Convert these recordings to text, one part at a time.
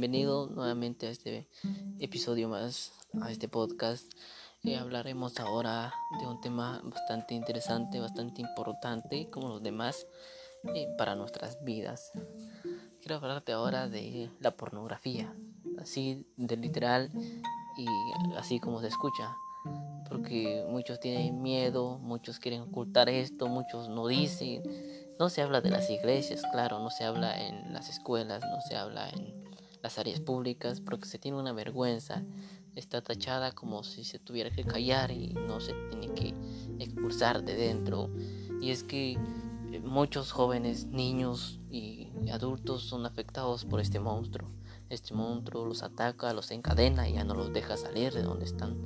bienvenido nuevamente a este episodio más, a este podcast. Eh, hablaremos ahora de un tema bastante interesante, bastante importante, como los demás, eh, para nuestras vidas. Quiero hablarte ahora de la pornografía, así de literal y así como se escucha. Porque muchos tienen miedo, muchos quieren ocultar esto, muchos no dicen no se habla de las iglesias, claro, no se habla en las escuelas, no se habla en las áreas públicas, porque se tiene una vergüenza. Está tachada como si se tuviera que callar y no se tiene que expulsar de dentro. Y es que eh, muchos jóvenes, niños y adultos son afectados por este monstruo. Este monstruo los ataca, los encadena y ya no los deja salir de donde están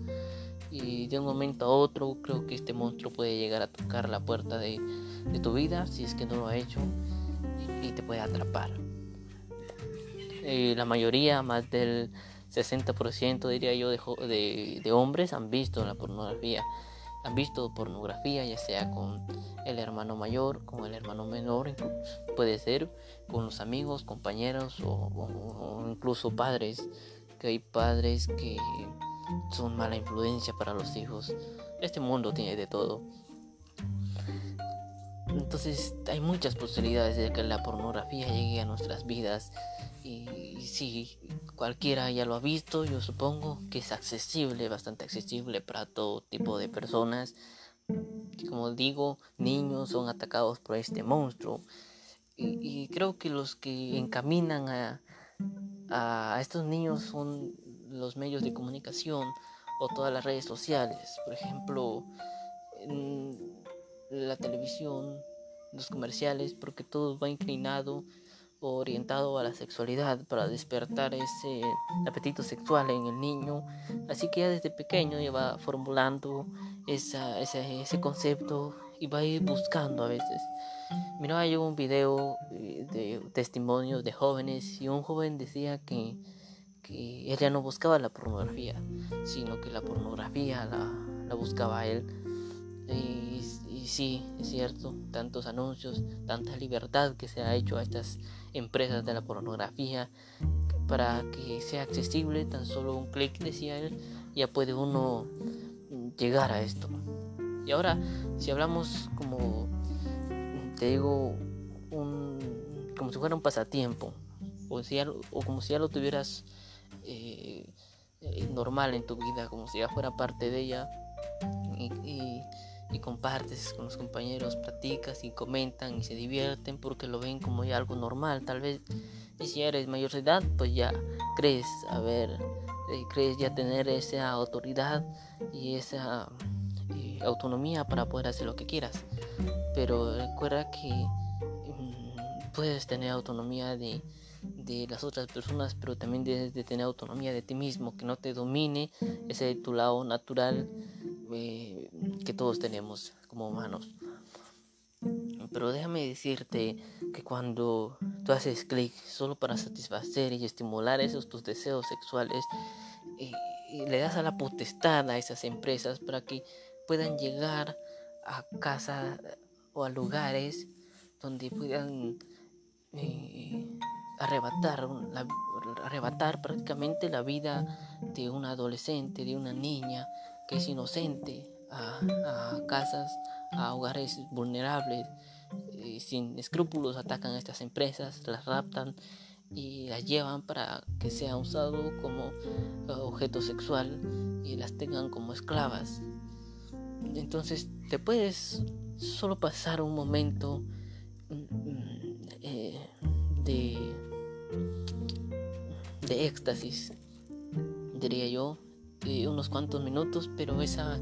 y de un momento a otro creo que este monstruo puede llegar a tocar la puerta de, tu vida si es que no lo ha hecho y, te puede atrapar. Eh, la mayoría, más del 60% diría yo de, de, hombres han visto la pornografía. Han visto pornografía ya sea con el hermano mayor, con el hermano menor, puede ser con los amigos, compañeros o incluso padres. Que hay padres que son mala influencia para los hijos. Este mundo tiene de todo. Entonces hay muchas posibilidades de que la pornografía llegue a nuestras vidas. Y si cualquiera ya lo ha visto, yo supongo que es accesible, bastante accesible para todo tipo de personas. Como digo, niños son atacados por este monstruo. Y, creo que los que encaminan a, a estos niños son los medios de comunicación o todas las redes sociales. Por ejemplo, en la televisión, los comerciales, porque todo va inclinado orientado a la sexualidad para despertar ese apetito sexual en el niño. Así que ya desde pequeño ya va formulando esa, ese, ese concepto y va a ir buscando a veces. Mira, hay un video eh, de testimonios de jóvenes y un joven decía que que él ya no buscaba la pornografía, sino que la pornografía la, buscaba él. Y, y, sí, es cierto, tantos anuncios, tanta libertad que se ha hecho a estas empresas de la pornografía para que sea accesible, tan solo un clic, decía él, ya puede uno llegar a esto. Y ahora, si hablamos como, te digo, un, como si fuera un pasatiempo, o, si o como si ya lo tuvieras eh, normal en tu vida, como si ya fuera parte de ella. Y, compartes con los compañeros, platicas y comentan y se divierten porque lo ven como ya algo normal. Tal vez y si eres mayor de edad, pues ya crees, a ver, eh, crees ya tener esa autoridad y esa autonomía para poder hacer lo que quieras. Pero recuerda que mm, puedes tener autonomía de de las otras personas, pero también debes de tener autonomía de ti mismo, que no te domine ese tu lado natural eh, que todos tenemos como humanos. Pero déjame decirte que cuando tú haces clic solo para satisfacer y estimular esos tus deseos sexuales, y, le das a la potestad a esas empresas para que puedan llegar a casa o a lugares donde puedan eh, arrebatar, arrebatar prácticamente la vida de un adolescente, de una niña que es inocente a, casas, a hogares vulnerables, eh, sin escrúpulos atacan a estas empresas, las raptan y las llevan para que sea usado como eh, objeto sexual y las tengan como esclavas. Entonces te puedes solo pasar un momento mm, eh, de de éxtasis, diría yo, unos cuantos minutos, pero esa,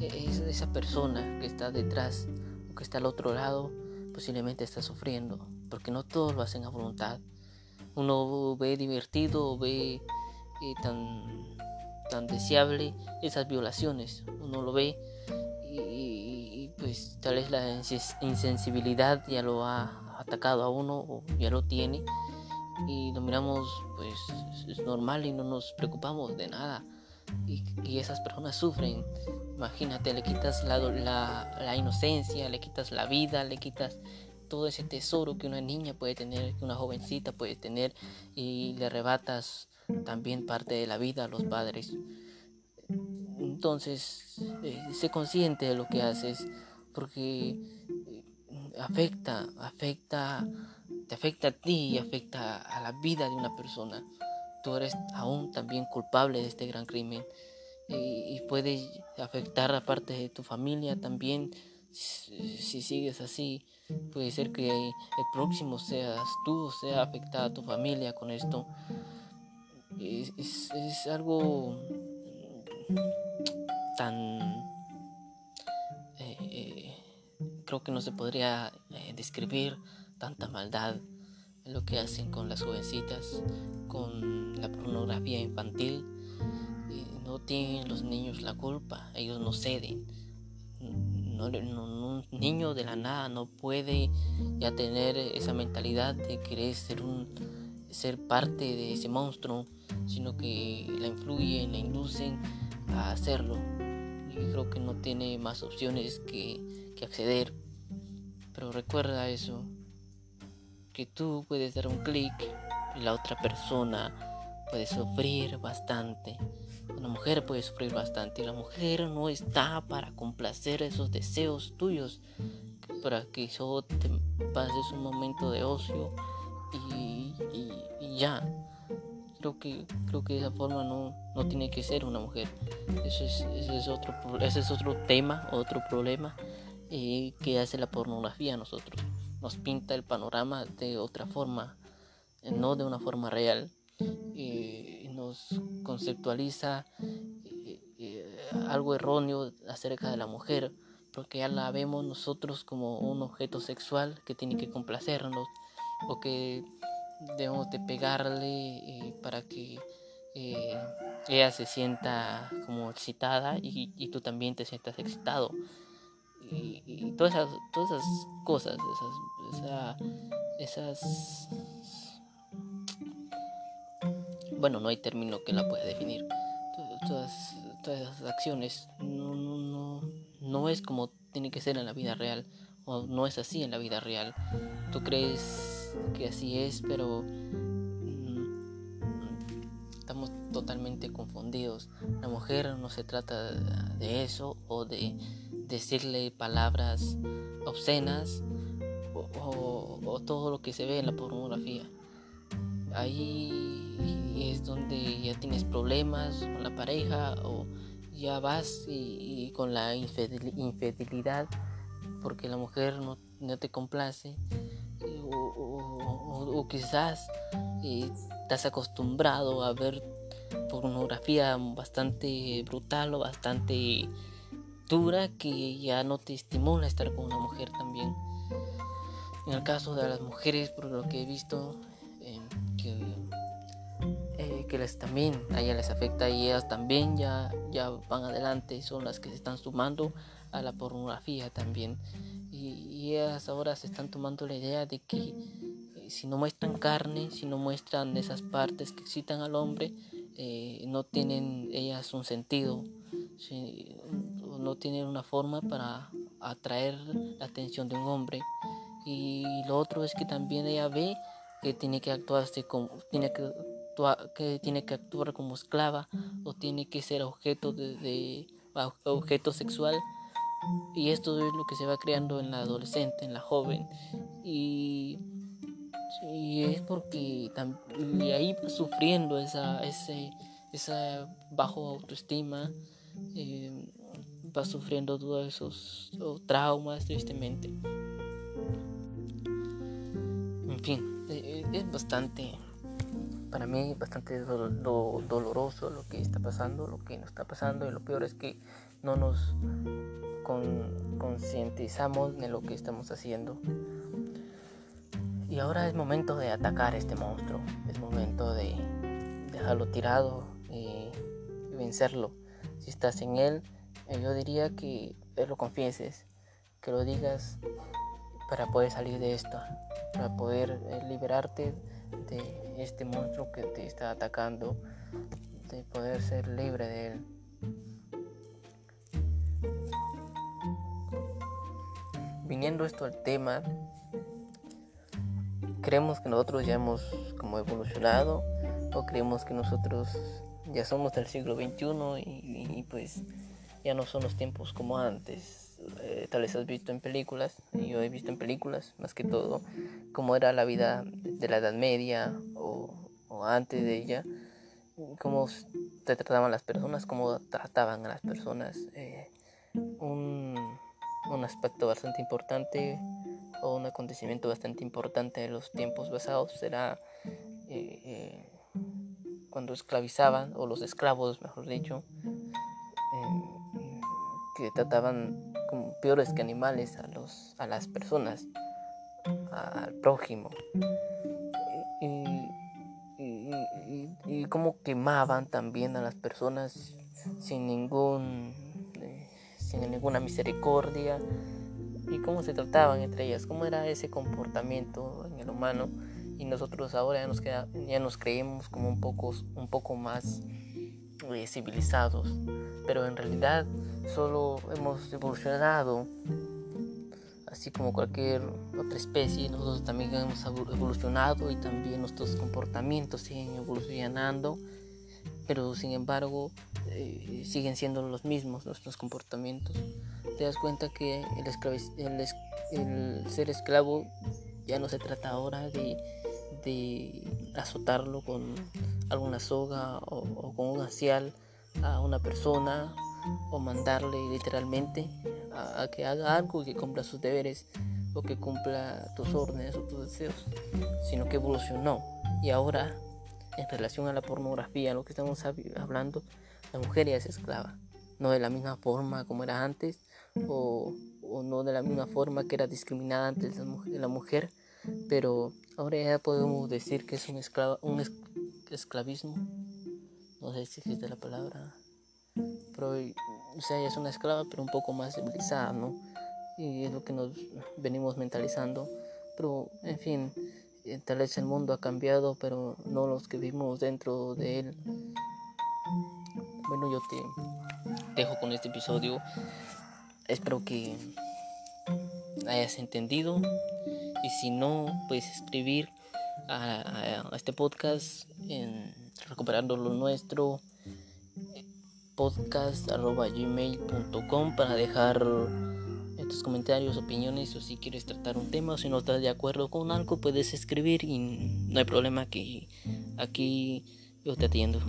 esa persona que está detrás o que está al otro lado posiblemente está sufriendo, porque no todos lo hacen a voluntad. Uno ve divertido, ve eh, tan, tan deseable esas violaciones, uno lo ve y, pues tal vez la insensibilidad ya lo ha atacado a uno o ya lo tiene y lo miramos pues es normal y no nos preocupamos de nada y, esas personas sufren imagínate le quitas la, la, inocencia le quitas la vida le quitas todo ese tesoro que una niña puede tener, que una jovencita puede tener y le arrebatas también parte de la vida a los padres. Entonces, eh, sé consciente de lo que haces porque eh, afecta, afecta, te afecta a ti y afecta a la vida de una persona. Tú eres aún también culpable de este gran crimen y, puede afectar a parte de tu familia también. Si, sigues así, puede ser que el próximo seas tú, sea afectada tu familia con esto. Es, algo tan... Eh, creo que no se podría eh, describir tanta maldad en lo que hacen con las jovencitas, con la pornografía infantil no tienen los niños la culpa, ellos no ceden. un niño de la nada no puede ya tener esa mentalidad de querer ser un ser parte de ese monstruo, sino que la influyen, la inducen a hacerlo. Y creo que no tiene más opciones que, que acceder. Pero recuerda eso, que tú puedes dar un clic y la otra persona puede sufrir bastante. Una mujer puede sufrir bastante y la mujer no está para complacer esos deseos tuyos, para que solo te pases un momento de ocio y, ya. Creo que, creo que de esa forma no, no tiene que ser una mujer. Ese es, es, otro, ese es otro tema, otro problema eh, que hace la pornografía a nosotros. Nos pinta el panorama de otra forma, no de una forma real. Eh, nos conceptualiza eh, eh, algo erróneo acerca de la mujer, porque ya la vemos nosotros como un objeto sexual que tiene que complacernos o que debemos de pegarle eh, para que ella se sienta como excitada y, tú también te sientas excitado. Y, todas, esas, todas esas cosas, esas, esas bueno, no hay término que la pueda definir. Todas, todas esas acciones no, no, no, es como tiene que ser en la vida real, o no es así en la vida real. Tú crees que así es, pero totalmente confundidos. La mujer no se trata de eso o de decirle palabras obscenas o todo lo que se ve en la pornografía. Ahí es donde ya tienes problemas con la pareja o ya vas y, con la infidelidad porque la mujer no, te complace o, quizás eh, estás acostumbrado a ver pornografía bastante brutal o bastante dura que ya no te estimula estar con una mujer también. En el caso de las mujeres, por lo que he visto, eh, que que les también a ellas les afecta y ellas también ya, ya van adelante, son las que se están sumando a la pornografía también. Y, ellas ahora se están tomando la idea de que eh, si no muestran carne, si no muestran esas partes que excitan al hombre, eh, no tienen ellas un sentido, no tienen una forma para atraer la atención de un hombre. Y lo otro es que también ella ve que tiene que actuarse como, tiene que que tiene que actuar como esclava o tiene que ser objeto de, objeto sexual y esto es lo que se va creando en la adolescente, en la joven y, es porque y ahí sufriendo esa, ese, esa bajo autoestima, eh, va sufriendo todos esos traumas tristemente. En fin, eh, es bastante para mí bastante doloroso lo que está pasando, lo que nos está pasando y lo peor es que no nos concientizamos de lo que estamos haciendo. Y ahora es momento de atacar a este monstruo, es momento de dejarlo tirado y vencerlo. Si estás en él, eh, yo diría que lo confieses, que lo digas para poder salir de esto, para poder eh, liberarte de este monstruo que te está atacando, de poder ser libre de él. Viniendo esto al tema, creemos que nosotros ya hemos como evolucionado o creemos que nosotros ya somos del siglo XXI y, pues ya no son los tiempos como antes. Eh, tal vez has visto en películas, y yo he visto en películas más que todo, cómo era la vida de la Edad Media o, antes de ella, cómo te trataban las personas, cómo trataban a las personas. Eh, un, un aspecto bastante importante o un acontecimiento bastante importante en los tiempos pasados será eh, eh, cuando esclavizaban, o los esclavos, mejor dicho, eh, que trataban como peores que animales a, los, a las personas, al prójimo. Y, y, como quemaban también a las personas sin ningún sin ninguna misericordia y cómo se trataban entre ellas, cómo era ese comportamiento en el humano. Y nosotros ahora ya nos, queda, ya nos creemos como un poco, un poco más eh, civilizados, pero en realidad solo hemos evolucionado, así como cualquier otra especie, nosotros también hemos evolucionado y también nuestros comportamientos siguen evolucionando, pero sin embargo eh, siguen siendo los mismos nuestros comportamientos. Te das cuenta que el, ser esclavo ya no se trata ahora de, azotarlo con alguna soga o, con un asial a una persona o mandarle literalmente a, que haga algo, que cumpla sus deberes o que cumpla tus órdenes o tus deseos, sino que evolucionó y ahora en relación a la pornografía, lo que estamos hablando, la mujer ya es esclava. No de la misma forma como era antes, o, no de la misma forma que era discriminada antes de la mujer, pero ahora ya podemos decir que es un, esclavo, un esclavismo. No sé si existe la palabra. Pero, o sea, ella es una esclava, pero un poco más civilizada, ¿no? Y es lo que nos venimos mentalizando. Pero, en fin, tal vez el mundo ha cambiado, pero no los que vivimos dentro de él. Bueno, yo te dejo con este episodio. Espero que hayas entendido. Y si no, puedes escribir a, este podcast en recuperando lo nuestro podcast.gmail.com para dejar tus comentarios, opiniones o si quieres tratar un tema o si no estás de acuerdo con algo puedes escribir y no hay problema que aquí yo te atiendo.